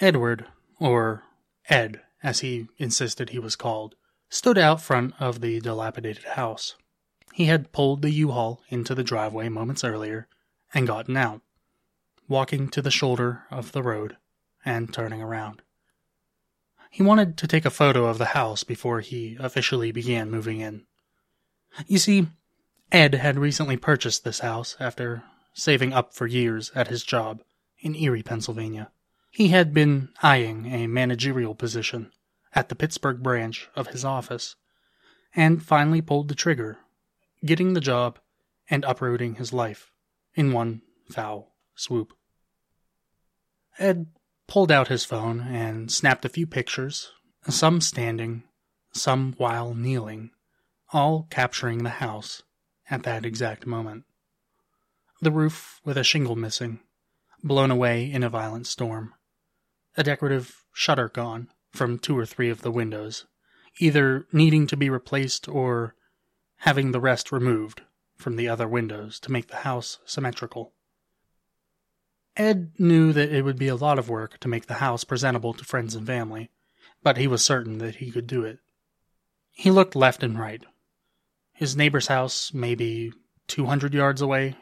Edward, or Ed, as he insisted he was called, stood out front of the dilapidated house. He had pulled the U-Haul into the driveway moments earlier and gotten out, walking to the shoulder of the road and turning around. He wanted to take a photo of the house before he officially began moving in. You see, Ed had recently purchased this house after saving up for years at his job in Erie, Pennsylvania. He had been eyeing a managerial position at the Pittsburgh branch of his office, and finally pulled the trigger, getting the job and uprooting his life in one foul swoop. Ed pulled out his phone and snapped a few pictures, some standing, some while kneeling, all capturing the house at that exact moment. The roof with a shingle missing, blown away in a violent storm a decorative shutter gone from two or three of the windows, either needing to be replaced or having the rest removed from the other windows to make the house symmetrical. Ed knew that it would be a lot of work to make the house presentable to friends and family, but he was certain that he could do it. He looked left and right. His neighbor's house, maybe 200 yards away,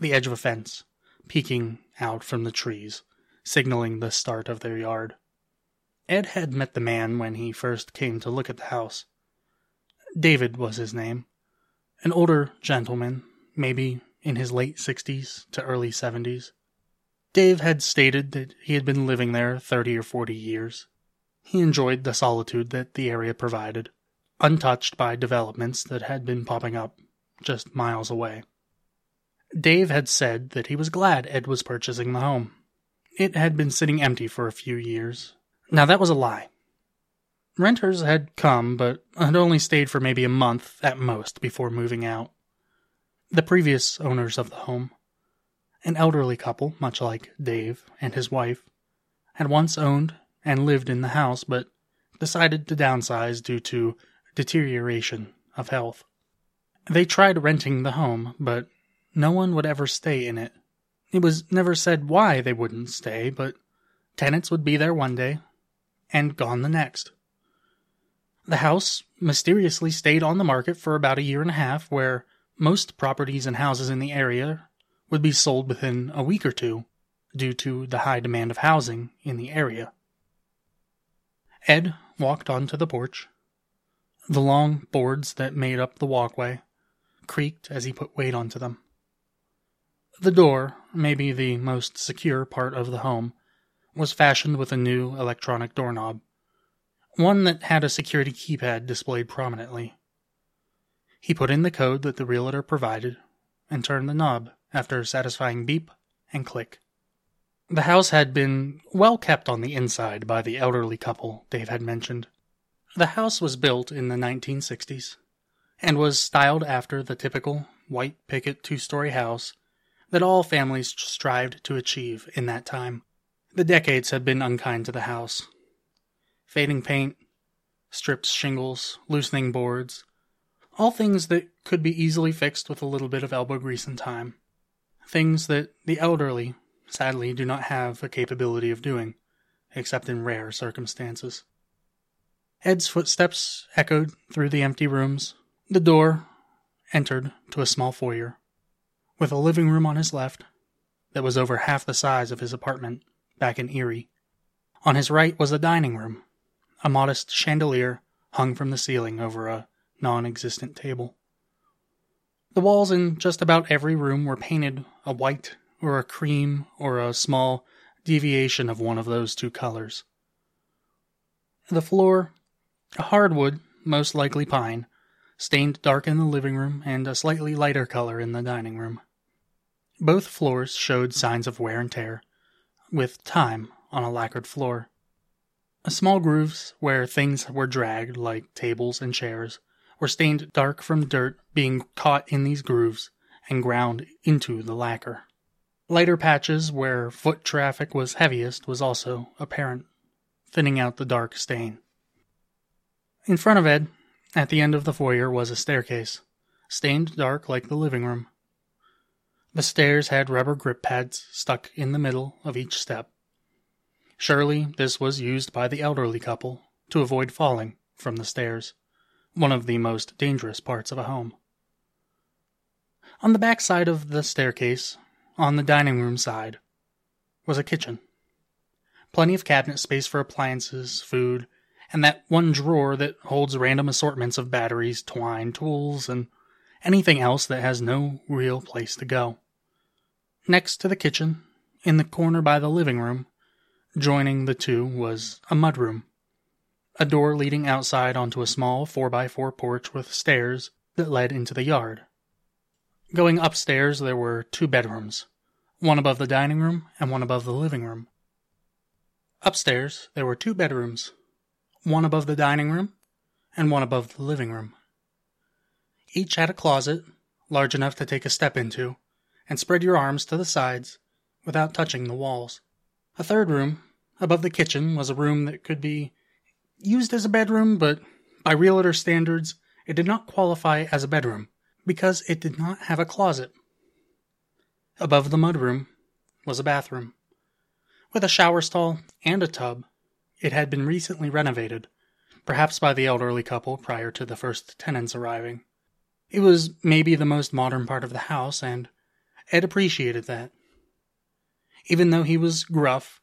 the edge of a fence, peeking out from the trees signaling the start of their yard. Ed had met the man when he first came to look at the house. David was his name. An older gentleman, maybe in his late sixties to early seventies. Dave had stated that he had been living there thirty or forty years. He enjoyed the solitude that the area provided, untouched by developments that had been popping up just miles away. Dave had said that he was glad Ed was purchasing the home. It had been sitting empty for a few years. Now, that was a lie. Renters had come, but had only stayed for maybe a month at most before moving out. The previous owners of the home, an elderly couple, much like Dave and his wife, had once owned and lived in the house, but decided to downsize due to deterioration of health. They tried renting the home, but no one would ever stay in it. It was never said why they wouldn't stay, but tenants would be there one day and gone the next. The house mysteriously stayed on the market for about a year and a half, where most properties and houses in the area would be sold within a week or two due to the high demand of housing in the area. Ed walked onto the porch. The long boards that made up the walkway creaked as he put weight onto them. The door, maybe the most secure part of the home, was fashioned with a new electronic doorknob, one that had a security keypad displayed prominently. He put in the code that the realtor provided and turned the knob after a satisfying beep and click. The house had been well kept on the inside by the elderly couple Dave had mentioned. The house was built in the 1960s and was styled after the typical white picket two story house that all families strived to achieve in that time. The decades had been unkind to the house. Fading paint, stripped shingles, loosening boards, all things that could be easily fixed with a little bit of elbow grease and time. Things that the elderly, sadly, do not have a capability of doing, except in rare circumstances. Ed's footsteps echoed through the empty rooms. The door entered to a small foyer with a living room on his left that was over half the size of his apartment back in Erie. On his right was a dining room, a modest chandelier hung from the ceiling over a non existent table. The walls in just about every room were painted a white or a cream or a small deviation of one of those two colors. The floor, a hardwood, most likely pine, stained dark in the living room and a slightly lighter color in the dining room. Both floors showed signs of wear and tear, with time on a lacquered floor. Small grooves where things were dragged, like tables and chairs, were stained dark from dirt being caught in these grooves and ground into the lacquer. Lighter patches where foot traffic was heaviest was also apparent, thinning out the dark stain. In front of Ed, at the end of the foyer, was a staircase, stained dark like the living room. The stairs had rubber grip pads stuck in the middle of each step. Surely this was used by the elderly couple to avoid falling from the stairs, one of the most dangerous parts of a home. On the back side of the staircase, on the dining room side, was a kitchen. Plenty of cabinet space for appliances, food, and that one drawer that holds random assortments of batteries, twine, tools, and anything else that has no real place to go. Next to the kitchen, in the corner by the living room, Joining the two was a mudroom, a door leading outside onto a small 4x4 porch with stairs that led into the yard. Going upstairs, there were two bedrooms, one above the dining room and one above the living room. Upstairs, there were two bedrooms, one above the dining room and one above the living room. Each had a closet large enough to take a step into and spread your arms to the sides without touching the walls. A third room, above the kitchen, was a room that could be used as a bedroom, but by realtor standards, it did not qualify as a bedroom because it did not have a closet. Above the mudroom was a bathroom. With a shower stall and a tub, it had been recently renovated, perhaps by the elderly couple prior to the first tenants arriving. It was maybe the most modern part of the house, and Ed appreciated that. Even though he was gruff,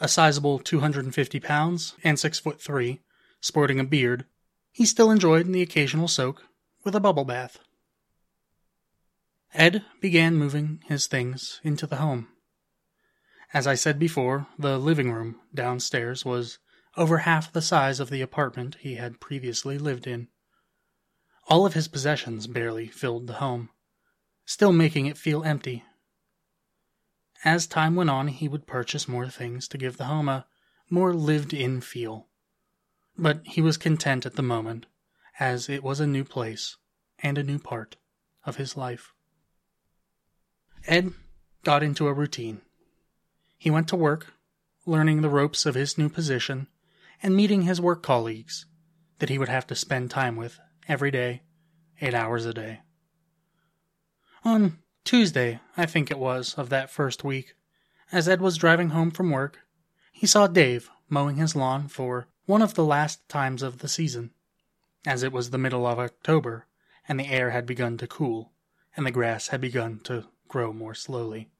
a sizable 250 pounds and 6 foot 3, sporting a beard, he still enjoyed the occasional soak with a bubble bath. Ed began moving his things into the home. As I said before, the living room downstairs was over half the size of the apartment he had previously lived in. All of his possessions barely filled the home, still making it feel empty as time went on, he would purchase more things to give the home a more lived in feel. But he was content at the moment, as it was a new place and a new part of his life. Ed got into a routine. He went to work, learning the ropes of his new position and meeting his work colleagues that he would have to spend time with every day, eight hours a day. On Tuesday, I think it was, of that first week, as Ed was driving home from work, he saw Dave mowing his lawn for one of the last times of the season, as it was the middle of October, and the air had begun to cool, and the grass had begun to grow more slowly.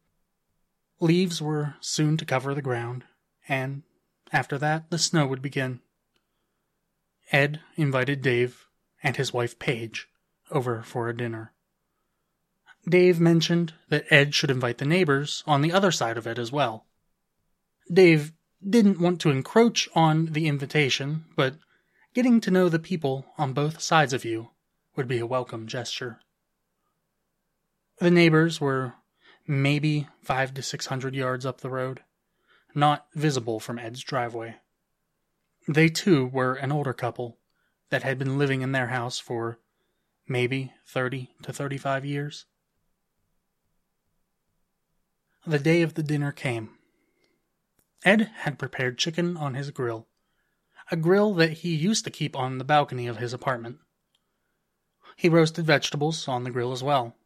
Leaves were soon to cover the ground, and after that the snow would begin. Ed invited Dave and his wife Paige over for a dinner. Dave mentioned that Ed should invite the neighbors on the other side of it as well. Dave didn't want to encroach on the invitation, but getting to know the people on both sides of you would be a welcome gesture. The neighbors were maybe five to six hundred yards up the road, not visible from Ed's driveway. They too were an older couple that had been living in their house for maybe 30 to 35 years. The day of the dinner came. Ed had prepared chicken on his grill, a grill that he used to keep on the balcony of his apartment. He roasted vegetables on the grill as well.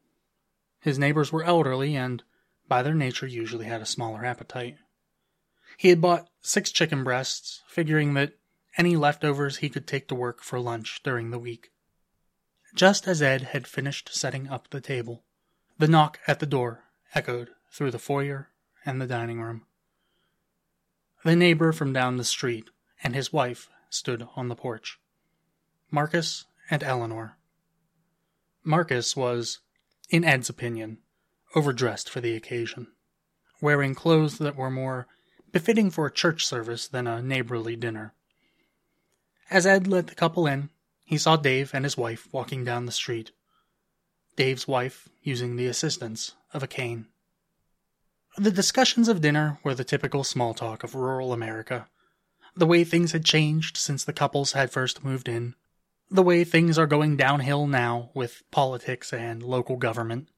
His neighbors were elderly and, by their nature, usually had a smaller appetite. He had bought six chicken breasts, figuring that any leftovers he could take to work for lunch during the week. Just as Ed had finished setting up the table, the knock at the door echoed through the foyer and the dining room. The neighbor from down the street and his wife stood on the porch. Marcus and Eleanor. Marcus was, in Ed's opinion, overdressed for the occasion, wearing clothes that were more befitting for a church service than a neighborly dinner. As Ed let the couple in, he saw Dave and his wife walking down the street. Dave's wife using the assistance of a cane. The discussions of dinner were the typical small talk of rural America. The way things had changed since the couples had first moved in. The way things are going downhill now with politics and local government.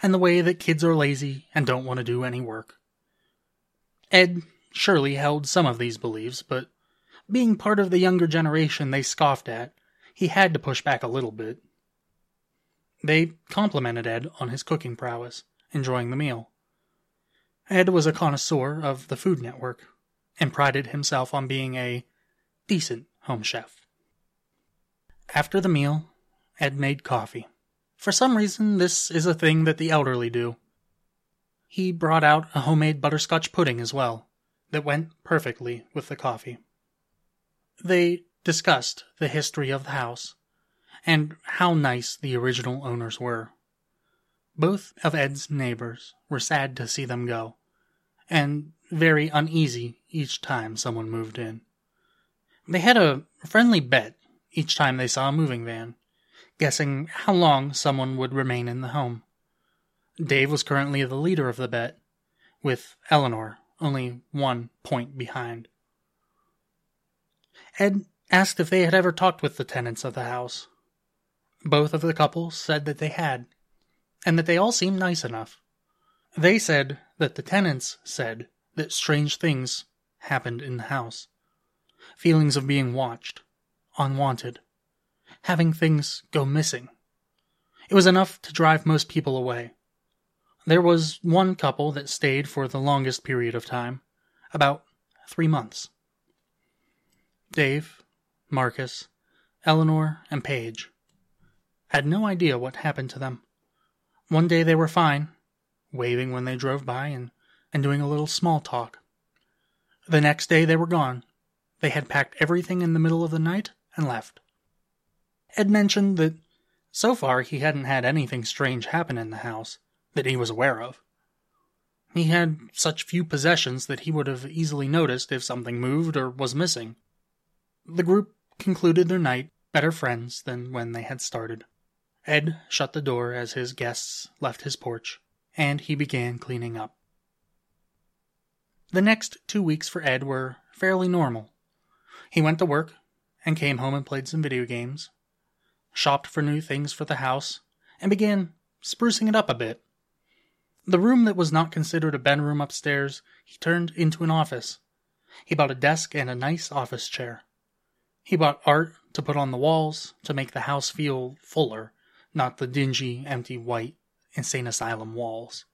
And the way that kids are lazy and don't want to do any work. Ed surely held some of these beliefs, but being part of the younger generation they scoffed at, he had to push back a little bit. They complimented Ed on his cooking prowess, enjoying the meal. Ed was a connoisseur of the Food Network, and prided himself on being a decent home chef. After the meal, Ed made coffee. For some reason, this is a thing that the elderly do. He brought out a homemade butterscotch pudding as well, that went perfectly with the coffee. They discussed the history of the house and how nice the original owners were. Both of Ed's neighbors were sad to see them go, and very uneasy each time someone moved in. They had a friendly bet each time they saw a moving van, guessing how long someone would remain in the home. Dave was currently the leader of the bet, with Eleanor only one point behind. Ed asked if they had ever talked with the tenants of the house. Both of the couples said that they had, and that they all seemed nice enough. They said that the tenants said that strange things happened in the house. Feelings of being watched, unwanted, having things go missing. It was enough to drive most people away. There was one couple that stayed for the longest period of time, about three months. Dave, Marcus, Eleanor, and Paige had no idea what happened to them. One day they were fine, waving when they drove by and, and doing a little small talk. The next day they were gone. They had packed everything in the middle of the night and left. Ed mentioned that so far he hadn't had anything strange happen in the house that he was aware of. He had such few possessions that he would have easily noticed if something moved or was missing. The group concluded their night better friends than when they had started. Ed shut the door as his guests left his porch, and he began cleaning up. The next two weeks for Ed were fairly normal. He went to work and came home and played some video games, shopped for new things for the house, and began sprucing it up a bit. The room that was not considered a bedroom upstairs he turned into an office. He bought a desk and a nice office chair. He bought art to put on the walls to make the house feel fuller not the dingy, empty white insane asylum walls.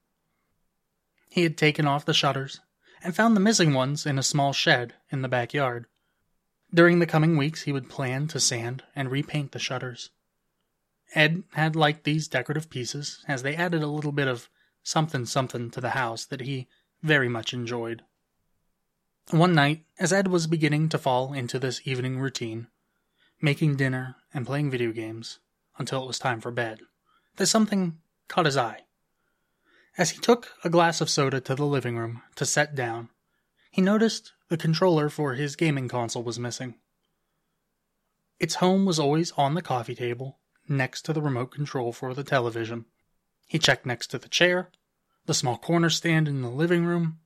He had taken off the shutters and found the missing ones in a small shed in the backyard. During the coming weeks, he would plan to sand and repaint the shutters. Ed had liked these decorative pieces as they added a little bit of something something to the house that he very much enjoyed. One night, as Ed was beginning to fall into this evening routine, making dinner and playing video games, until it was time for bed, that something caught his eye. As he took a glass of soda to the living room to set down, he noticed the controller for his gaming console was missing. Its home was always on the coffee table, next to the remote control for the television. He checked next to the chair, the small corner stand in the living room,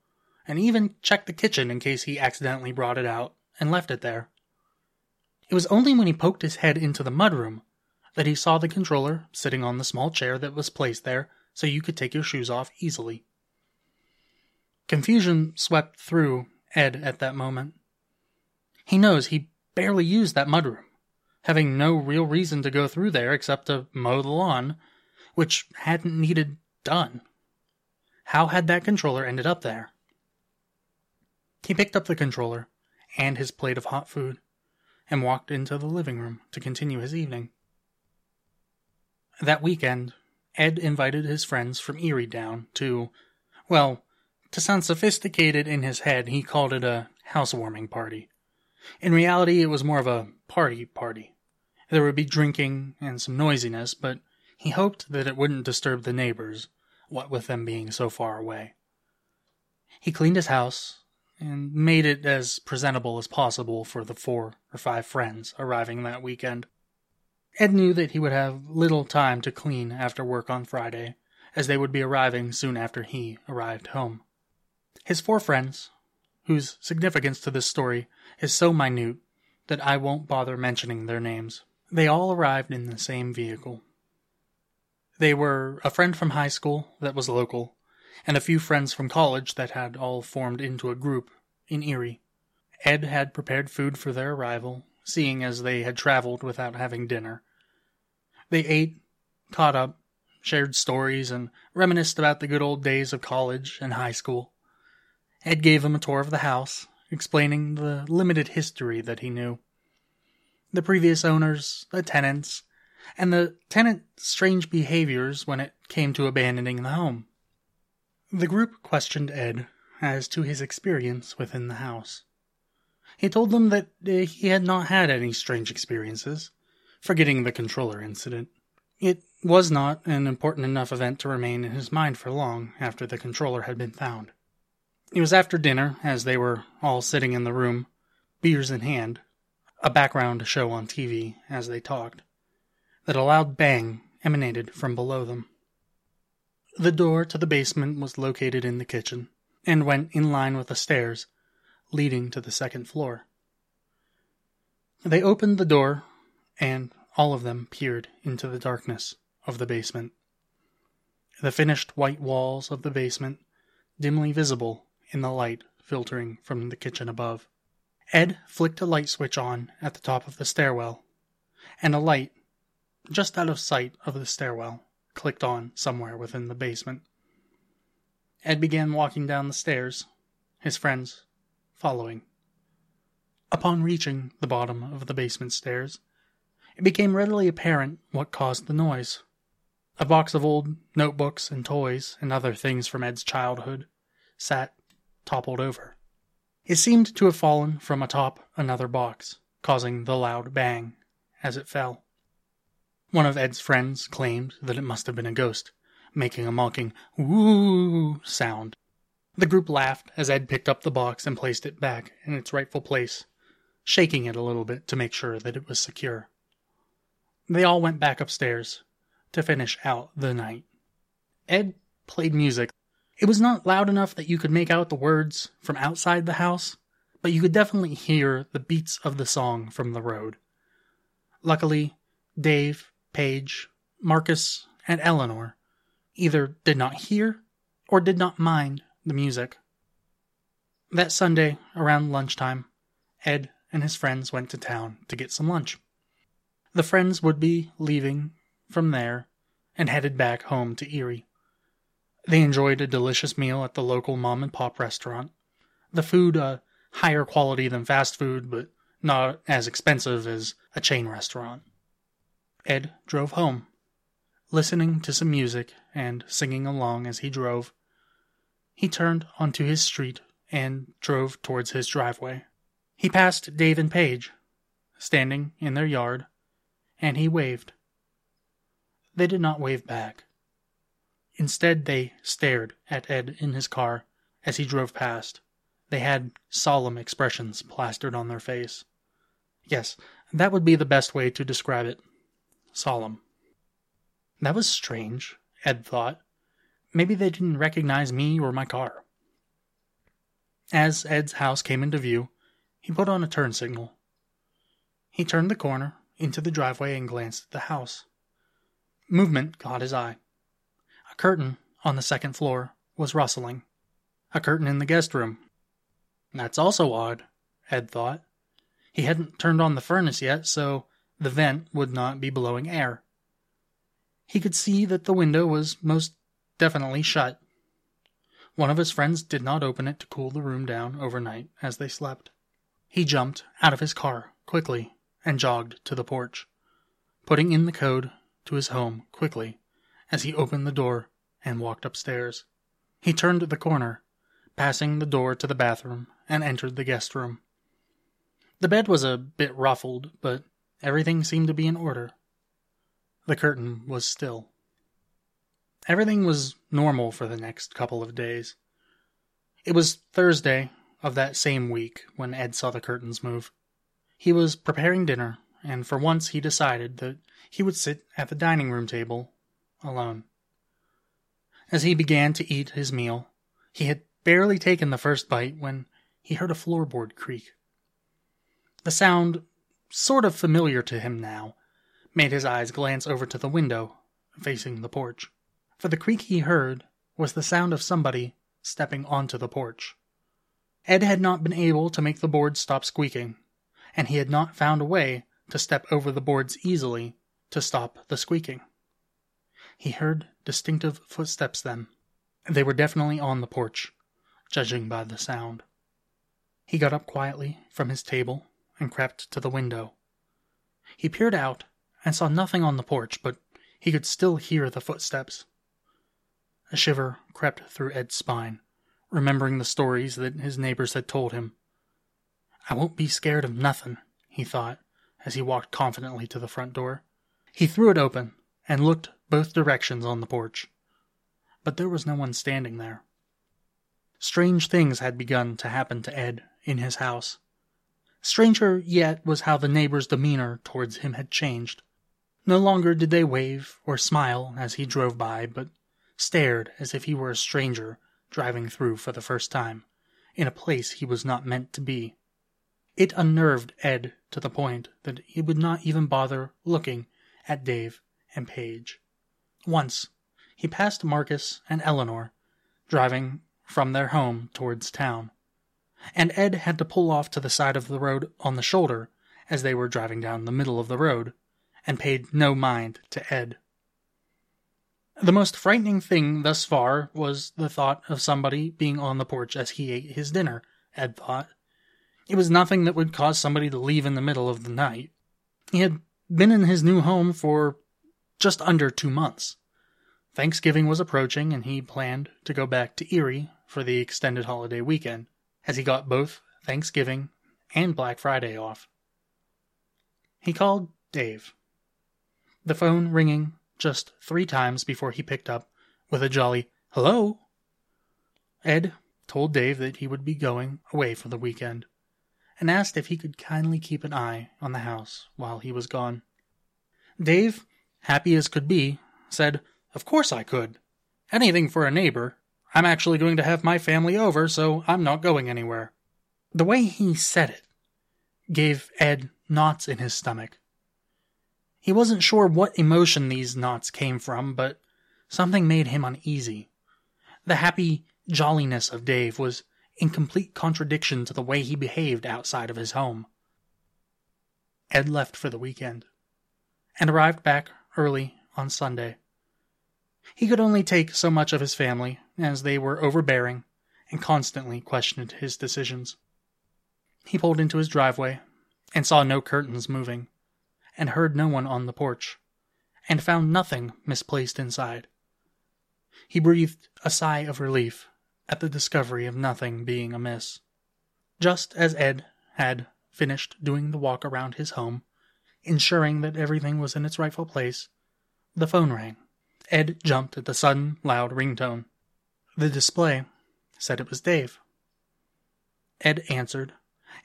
and even checked the kitchen in case he accidentally brought it out and left it there. It was only when he poked his head into the mudroom that he saw the controller sitting on the small chair that was placed there so you could take your shoes off easily. Confusion swept through Ed at that moment. He knows he barely used that mudroom, having no real reason to go through there except to mow the lawn, which hadn't needed done. How had that controller ended up there? He picked up the controller and his plate of hot food and walked into the living room to continue his evening. That weekend, Ed invited his friends from Erie down to, well, to sound sophisticated in his head, he called it a housewarming party. In reality, it was more of a party party. There would be drinking and some noisiness, but he hoped that it wouldn't disturb the neighbors, what with them being so far away. He cleaned his house and made it as presentable as possible for the four or five friends arriving that weekend. Ed knew that he would have little time to clean after work on Friday, as they would be arriving soon after he arrived home. His four friends, whose significance to this story is so minute that I won't bother mentioning their names, they all arrived in the same vehicle. They were a friend from high school that was local, and a few friends from college that had all formed into a group in Erie. Ed had prepared food for their arrival, seeing as they had traveled without having dinner, they ate, caught up, shared stories, and reminisced about the good old days of college and high school. Ed gave them a tour of the house explaining the limited history that he knew. The previous owners, the tenants, and the tenant's strange behaviors when it came to abandoning the home. The group questioned Ed as to his experience within the house. He told them that uh, he had not had any strange experiences, forgetting the controller incident. It was not an important enough event to remain in his mind for long after the controller had been found. It was after dinner, as they were all sitting in the room, beers in hand, a background show on TV as they talked, that a loud bang emanated from below them. The door to the basement was located in the kitchen and went in line with the stairs leading to the second floor. They opened the door, and all of them peered into the darkness of the basement. The finished white walls of the basement, dimly visible in the light filtering from the kitchen above. Ed flicked a light switch on at the top of the stairwell, and a light, just out of sight of the stairwell, clicked on somewhere within the basement. Ed began walking down the stairs, his friends following. Upon reaching the bottom of the basement stairs, it became readily apparent what caused the noise. A box of old notebooks and toys and other things from Ed's childhood sat toppled over. It seemed to have fallen from atop another box, causing the loud bang as it fell. One of Ed's friends claimed that it must have been a ghost, making a mocking woo sound. The group laughed as Ed picked up the box and placed it back in its rightful place, shaking it a little bit to make sure that it was secure. They all went back upstairs to finish out the night. Ed played music. It was not loud enough that you could make out the words from outside the house, but you could definitely hear the beats of the song from the road. Luckily, Dave, Paige, Marcus, and Eleanor either did not hear or did not mind the music. That Sunday, around lunchtime, Ed and his friends went to town to get some lunch. The friends would be leaving from there and headed back home to Erie. They enjoyed a delicious meal at the local mom and pop restaurant. The food, uh, higher quality than fast food, but not as expensive as a chain restaurant. Ed drove home listening to some music and singing along as he drove. He turned onto his street and drove towards his driveway. He passed Dave and Paige, standing in their yard, and he waved. They did not wave back. Instead, they stared at Ed in his car as he drove past. They had solemn expressions plastered on their face. Yes, that would be the best way to describe it. Solemn. That was strange, Ed thought. Maybe they didn't recognize me or my car. As Ed's house came into view, he put on a turn signal. He turned the corner into the driveway and glanced at the house. Movement caught his eye. A curtain on the second floor was rustling. A curtain in the guest room. That's also odd, Ed thought. He hadn't turned on the furnace yet, so the vent would not be blowing air. He could see that the window was most definitely shut. One of his friends did not open it to cool the room down overnight as they slept. He jumped out of his car quickly and jogged to the porch, putting in the code to his home quickly as he opened the door and walked upstairs. He turned the corner, passing the door to the bathroom, and entered the guest room. The bed was a bit ruffled, but everything seemed to be in order. The curtain was still. Everything was normal for the next couple of days. It was Thursday of that same week when Ed saw the curtains move. He was preparing dinner, and for once he decided that he would sit at the dining room table alone. As he began to eat his meal, he had barely taken the first bite when he heard a floorboard creak. The sound, sort of familiar to him now, made his eyes glance over to the window facing the porch. For the creak he heard was the sound of somebody stepping onto the porch. Ed had not been able to make the boards stop squeaking, and he had not found a way to step over the boards easily to stop the squeaking. He heard distinctive footsteps then. They were definitely on the porch, judging by the sound. He got up quietly from his table and crept to the window. He peered out and saw nothing on the porch, but he could still hear the footsteps. A shiver crept through Ed's spine, remembering the stories that his neighbors had told him. I won't be scared of nothing, he thought, as he walked confidently to the front door. He threw it open and looked both directions on the porch. But there was no one standing there. Strange things had begun to happen to Ed in his house. Stranger yet was how the neighbors' demeanor towards him had changed. No longer did they wave or smile as he drove by, but stared as if he were a stranger driving through for the first time, in a place he was not meant to be. It unnerved Ed to the point that he would not even bother looking at Dave and Paige. Once, he passed Marcus and Eleanor, driving from their home towards town, and Ed had to pull off to the side of the road on the shoulder as they were driving down the middle of the road, and paid no mind to Ed. The most frightening thing thus far was the thought of somebody being on the porch as he ate his dinner, Ed thought. It was nothing that would cause somebody to leave in the middle of the night. He had been in his new home for just under two months. Thanksgiving was approaching, and he planned to go back to Erie for the extended holiday weekend, as he got both Thanksgiving and Black Friday off. He called Dave. The phone ringing just three times before he picked up with a jolly hello. Ed told Dave that he would be going away for the weekend and asked if he could kindly keep an eye on the house while he was gone. Dave, happy as could be, said, Of course I could. Anything for a neighbor. I'm actually going to have my family over, so I'm not going anywhere. The way he said it gave Ed knots in his stomach. He wasn't sure what emotion these knots came from, but something made him uneasy. The happy jolliness of Dave was in complete contradiction to the way he behaved outside of his home. Ed left for the weekend and arrived back early on Sunday. He could only take so much of his family, as they were overbearing and constantly questioned his decisions. He pulled into his driveway and saw no curtains moving, and heard no one on the porch, and found nothing misplaced inside. He breathed a sigh of relief at the discovery of nothing being amiss. Just as Ed had finished doing the walk around his home, ensuring that everything was in its rightful place, the phone rang. Ed jumped at the sudden, loud ringtone. The display said it was Dave. Ed answered,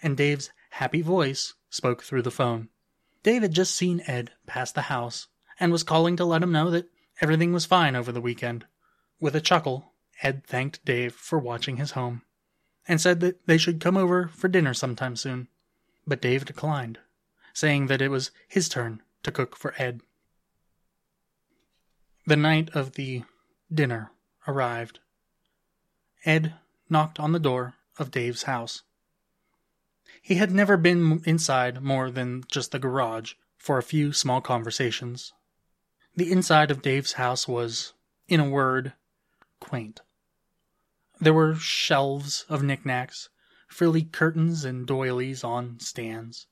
and Dave's happy voice spoke through the phone. Dave had just seen Ed pass the house and was calling to let him know that everything was fine over the weekend. With a chuckle, Ed thanked Dave for watching his home and said that they should come over for dinner sometime soon. But Dave declined, saying that it was his turn to cook for Ed. The night of the dinner arrived. Ed knocked on the door of Dave's house. He had never been inside more than just the garage for a few small conversations. The inside of Dave's house was, in a word, quaint. There were shelves of knickknacks, frilly curtains, and doilies on stands.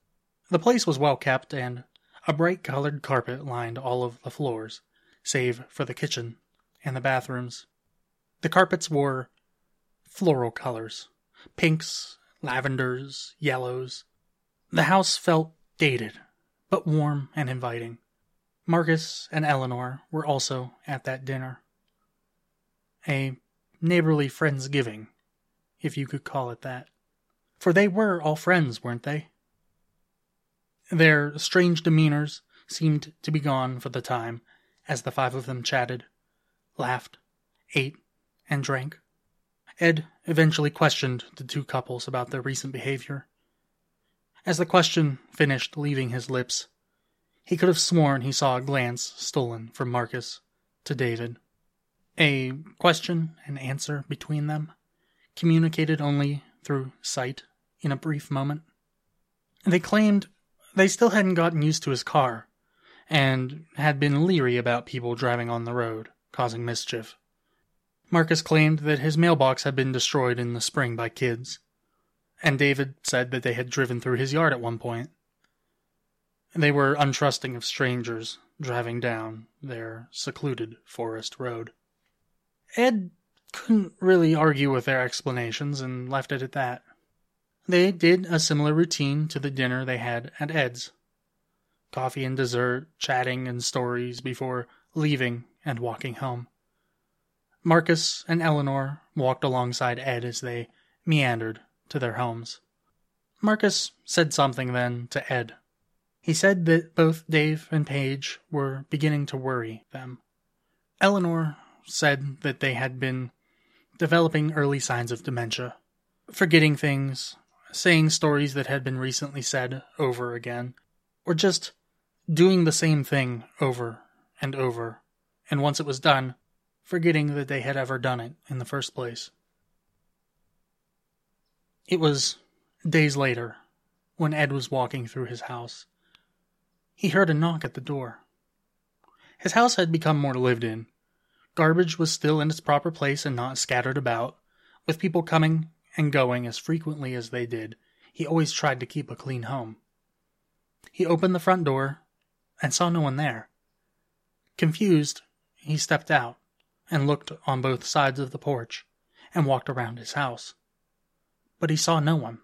The place was well kept, and a bright colored carpet lined all of the floors, save for the kitchen and the bathrooms. The carpets wore floral colors pinks, lavenders, yellows. The house felt dated, but warm and inviting. Marcus and Eleanor were also at that dinner. A neighborly friendsgiving, if you could call it that. For they were all friends, weren't they? Their strange demeanors seemed to be gone for the time as the five of them chatted, laughed, ate, and drank. Ed eventually questioned the two couples about their recent behavior. As the question finished leaving his lips, he could have sworn he saw a glance stolen from Marcus to David. A question and answer between them, communicated only through sight in a brief moment. They claimed they still hadn't gotten used to his car, and had been leery about people driving on the road, causing mischief. Marcus claimed that his mailbox had been destroyed in the spring by kids, and David said that they had driven through his yard at one point. They were untrusting of strangers driving down their secluded forest road. Ed couldn't really argue with their explanations and left it at that. They did a similar routine to the dinner they had at Ed's coffee and dessert, chatting and stories before leaving and walking home. Marcus and Eleanor walked alongside Ed as they meandered to their homes. Marcus said something then to Ed. He said that both Dave and Paige were beginning to worry them. Eleanor said that they had been developing early signs of dementia, forgetting things, saying stories that had been recently said over again, or just doing the same thing over and over, and once it was done, forgetting that they had ever done it in the first place. It was days later, when Ed was walking through his house. He heard a knock at the door. His house had become more lived in, Garbage was still in its proper place and not scattered about. With people coming and going as frequently as they did, he always tried to keep a clean home. He opened the front door and saw no one there. Confused, he stepped out and looked on both sides of the porch and walked around his house. But he saw no one.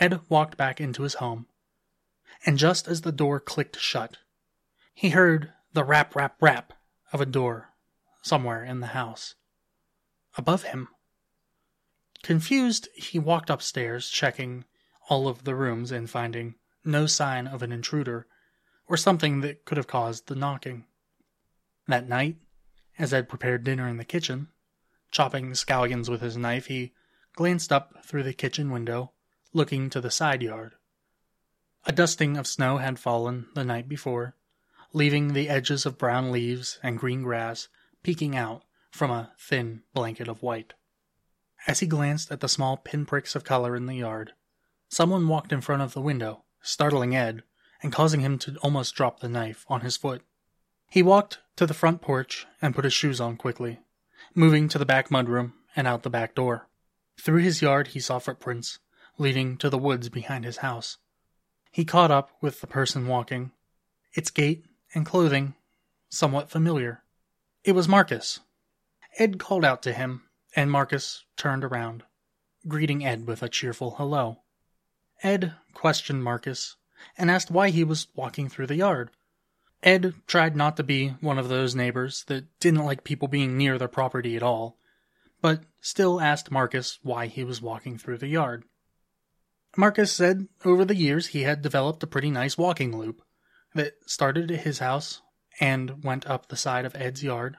Ed walked back into his home, and just as the door clicked shut, he heard the rap, rap, rap of a door somewhere in the house. Above him. Confused, he walked upstairs, checking all of the rooms and finding no sign of an intruder or something that could have caused the knocking. That night, as Ed prepared dinner in the kitchen, chopping scallions with his knife, he glanced up through the kitchen window, looking to the side yard. A dusting of snow had fallen the night before, leaving the edges of brown leaves and green grass peeking out from a thin blanket of white. As he glanced at the small pinpricks of color in the yard, someone walked in front of the window, startling Ed and causing him to almost drop the knife on his foot. He walked to the front porch and put his shoes on quickly, moving to the back mudroom and out the back door. Through his yard he saw footprints leading to the woods behind his house. He caught up with the person walking. Its gait and clothing somewhat familiar. It was Marcus. Ed called out to him, and Marcus turned around, greeting Ed with a cheerful hello. Ed questioned Marcus and asked why he was walking through the yard. Ed tried not to be one of those neighbors that didn't like people being near their property at all, but still asked Marcus why he was walking through the yard. Marcus said over the years he had developed a pretty nice walking loop, that started at his house and went up the side of Ed's yard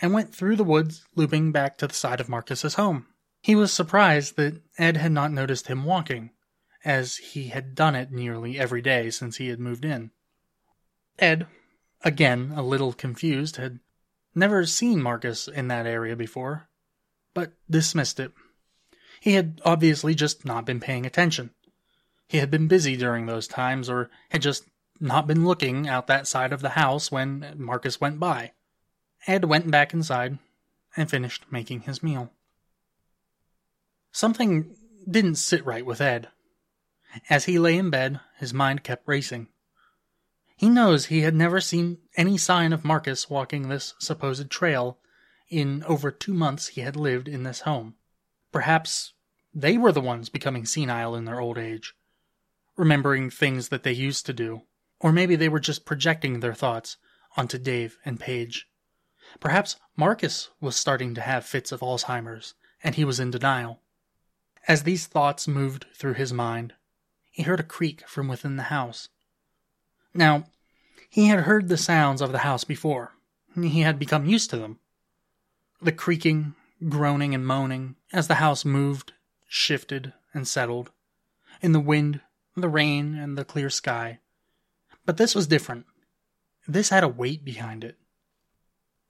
and went through the woods, looping back to the side of Marcus's home. He was surprised that Ed had not noticed him walking, as he had done it nearly every day since he had moved in. Ed, again a little confused, had never seen Marcus in that area before, but dismissed it. He had obviously just not been paying attention. He had been busy during those times, or had just not been looking out that side of the house when Marcus went by. Ed went back inside and finished making his meal. Something didn't sit right with Ed. As he lay in bed, his mind kept racing. He knows he had never seen any sign of Marcus walking this supposed trail in over two months he had lived in this home. Perhaps they were the ones becoming senile in their old age, remembering things that they used to do, or maybe they were just projecting their thoughts onto Dave and Paige. Perhaps Marcus was starting to have fits of Alzheimer's, and he was in denial. As these thoughts moved through his mind, he heard a creak from within the house. Now, he had heard the sounds of the house before. He had become used to them. The creaking, groaning, and moaning as the house moved, shifted, and settled. In the wind, the rain, and the clear sky. But this was different. This had a weight behind it.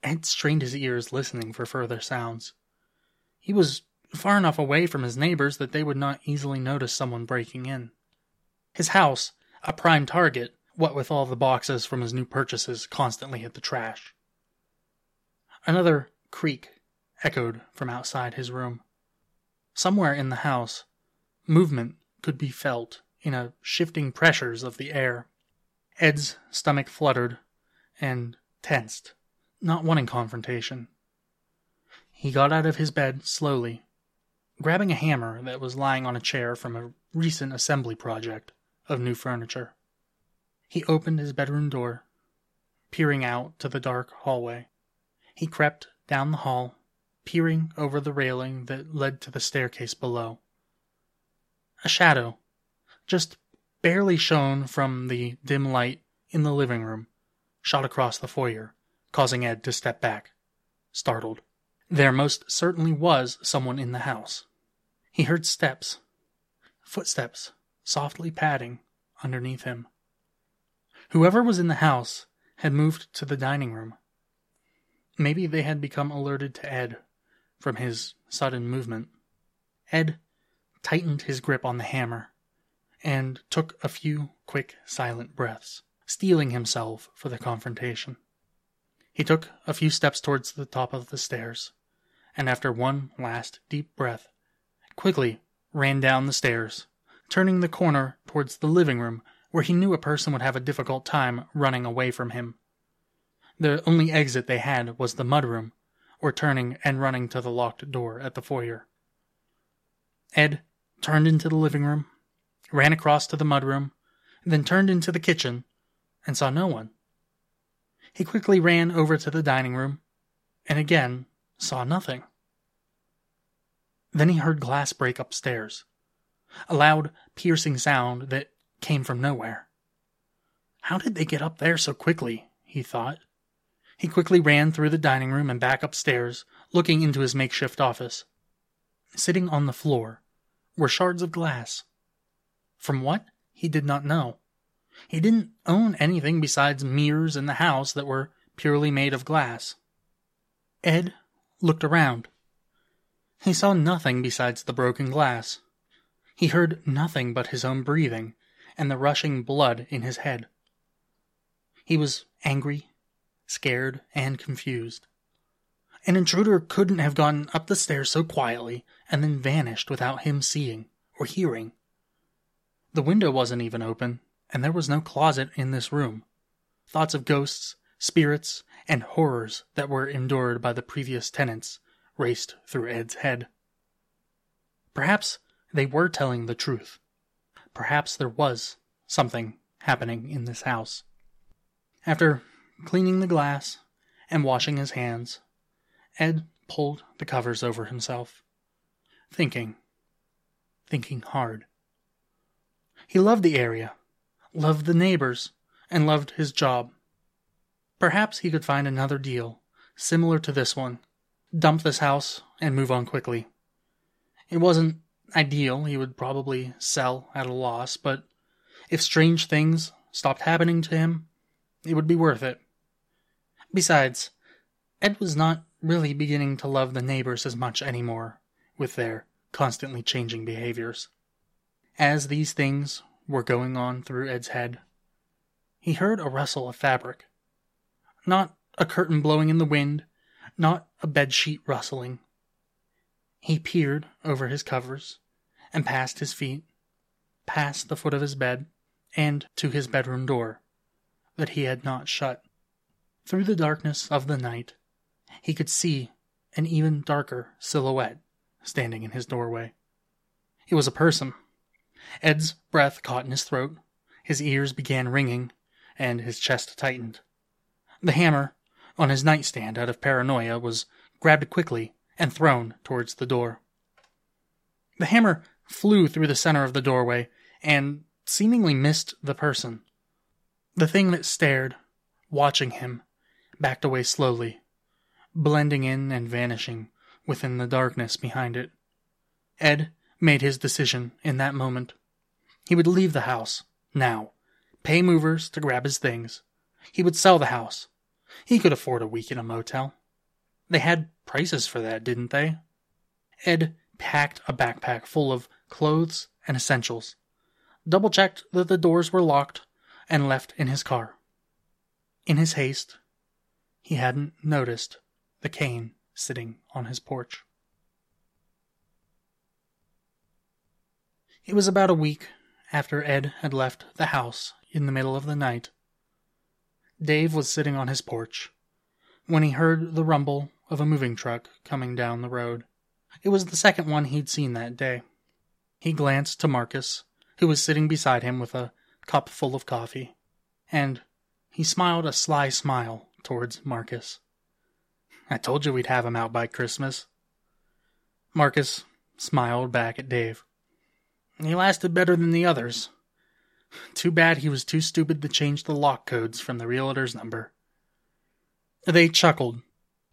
Ed strained his ears listening for further sounds. He was far enough away from his neighbors that they would not easily notice someone breaking in. His house, a prime target, what with all the boxes from his new purchases constantly hit the trash. Another creak echoed from outside his room. Somewhere in the house, movement could be felt in a shifting pressures of the air. Ed's stomach fluttered and tensed, not wanting confrontation. He got out of his bed slowly, grabbing a hammer that was lying on a chair from a recent assembly project of new furniture. He opened his bedroom door, peering out to the dark hallway. He crept down the hall, peering over the railing that led to the staircase below. A shadow, just barely shown from the dim light in the living room, shot across the foyer, causing Ed to step back, startled. There most certainly was someone in the house. He heard steps, footsteps, softly padding underneath him. Whoever was in the house had moved to the dining room. Maybe they had become alerted to Ed from his sudden movement. Ed tightened his grip on the hammer and took a few quick, silent breaths, steeling himself for the confrontation. He took a few steps towards the top of the stairs, and after one last deep breath, quickly ran down the stairs, turning the corner towards the living room where he knew a person would have a difficult time running away from him. The only exit they had was the mudroom, or turning and running to the locked door at the foyer. Ed turned into the living room, ran across to the mudroom, then turned into the kitchen and saw no one. He quickly ran over to the dining room and again saw nothing. Then he heard glass break upstairs, a loud, piercing sound that came from nowhere. How did they get up there so quickly? he thought. He quickly ran through the dining room and back upstairs, looking into his makeshift office. Sitting on the floor were shards of glass. From what? He did not know. He didn't own anything besides mirrors in the house that were purely made of glass. Ed looked around. He saw nothing besides the broken glass. He heard nothing but his own breathing and the rushing blood in his head. He was angry, scared, and confused. An intruder couldn't have gone up the stairs so quietly and then vanished without him seeing or hearing. The window wasn't even open, and there was no closet in this room. Thoughts of ghosts, spirits, and horrors that were endured by the previous tenants raced through Ed's head. Perhaps they were telling the truth. Perhaps there was something happening in this house. After cleaning the glass and washing his hands, Ed pulled the covers over himself, thinking, thinking hard. He loved the area, loved the neighbors, and loved his job. Perhaps he could find another deal similar to this one, dump this house, and move on quickly. It wasn't ideal, he would probably sell at a loss, but if strange things stopped happening to him, it would be worth it. Besides, Ed was not really beginning to love the neighbors as much anymore, with their constantly changing behaviors. As these things were going on through Ed's head, he heard a rustle of fabric. Not a curtain blowing in the wind, not a bed sheet rustling. He peered over his covers and past his feet, past the foot of his bed, and to his bedroom door that he had not shut. Through the darkness of the night, he could see an even darker silhouette standing in his doorway. It was a person. Ed's breath caught in his throat, his ears began ringing, and his chest tightened. The hammer on his nightstand out of paranoia was grabbed quickly and thrown towards the door. The hammer flew through the center of the doorway and seemingly missed the person. The thing that stared, watching him, backed away slowly, blending in and vanishing within the darkness behind it. Ed made his decision in that moment. He would leave the house, now, pay movers to grab his things. He would sell the house. He could afford a week in a motel. They had prices for that, didn't they? Ed packed a backpack full of clothes and essentials, double checked that the doors were locked, and left in his car. In his haste, he hadn't noticed the cane sitting on his porch. It was about a week after Ed had left the house in the middle of the night. Dave was sitting on his porch when he heard the rumble of a moving truck coming down the road. It was the second one he'd seen that day. He glanced to Marcus, who was sitting beside him with a cup full of coffee, and he smiled a sly smile towards Marcus. I told you we'd have him out by Christmas. Marcus smiled back at Dave. He lasted better than the others. Too bad he was too stupid to change the lock codes from the realtor's number. They chuckled,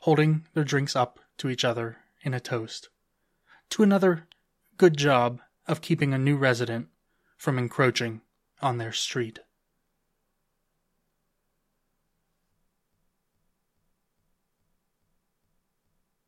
holding their drinks up to each other in a toast. To another good job of keeping a new resident from encroaching on their street.